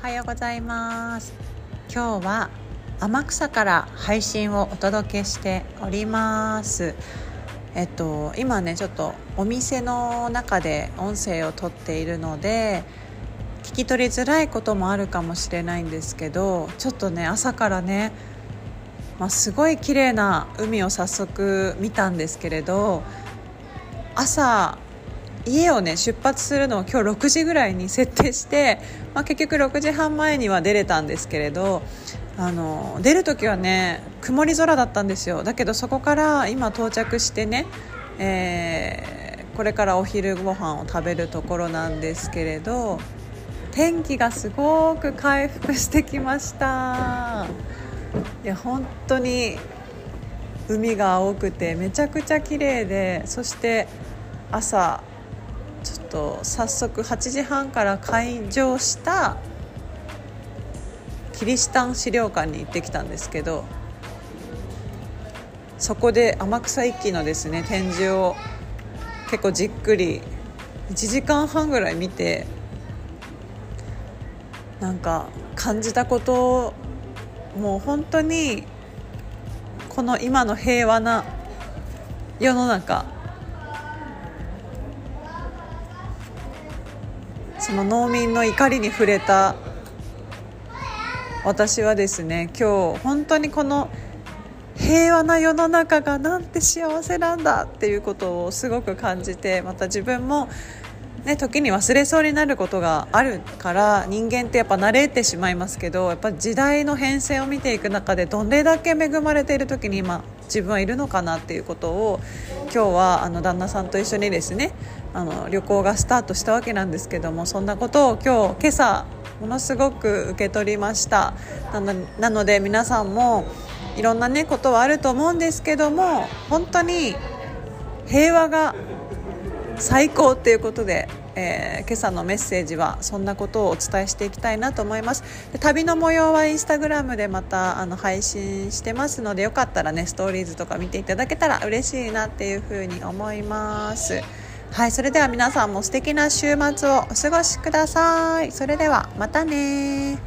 はようございます。今日は天草から配信をお届けしております。えっと今ねちょっとお店の中で音声をとっているので聞き取りづらいこともあるかもしれないんですけどちょっとね朝からね、まあ、すごい綺麗な海を早速見たんですけれど朝家をね出発するのを今日6時ぐらいに設定して、まあ、結局6時半前には出れたんですけれどあの出る時はね曇り空だったんですよ。だけどそこから今到着してね、えー、これからお昼ご飯を食べるところなんですけれど天気がすごく回復してきました。いや本当に海が青くてめちゃくちゃ綺麗でそして朝と早速8時半から開場したキリシタン資料館に行ってきたんですけどそこで天草一揆のですね展示を結構じっくり1時間半ぐらい見てなんか感じたことをもう本当にこの今の平和な世の中その農民の怒りに触れた私はですね今日本当にこの平和な世の中がなんて幸せなんだっていうことをすごく感じてまた自分も、ね、時に忘れそうになることがあるから人間ってやっぱ慣れてしまいますけどやっぱ時代の変遷を見ていく中でどれだけ恵まれている時に今自分はいるのかなっていうことを今日はあの旦那さんと一緒にですねあの旅行がスタートしたわけなんですけどもそんなことを今日今朝ものすごく受け取りました。なので皆さんもいろんなねことはあると思うんですけども本当に平和が最高っていうことでえー、今朝のメッセージはそんなことをお伝えしていきたいなと思います。旅の模様はインスタグラムでまたあの配信してますのでよかったらねストーリーズとか見ていただけたら嬉しいなっていうふうに思います。はいそれでは皆さんも素敵な週末をお過ごしください。それではまたね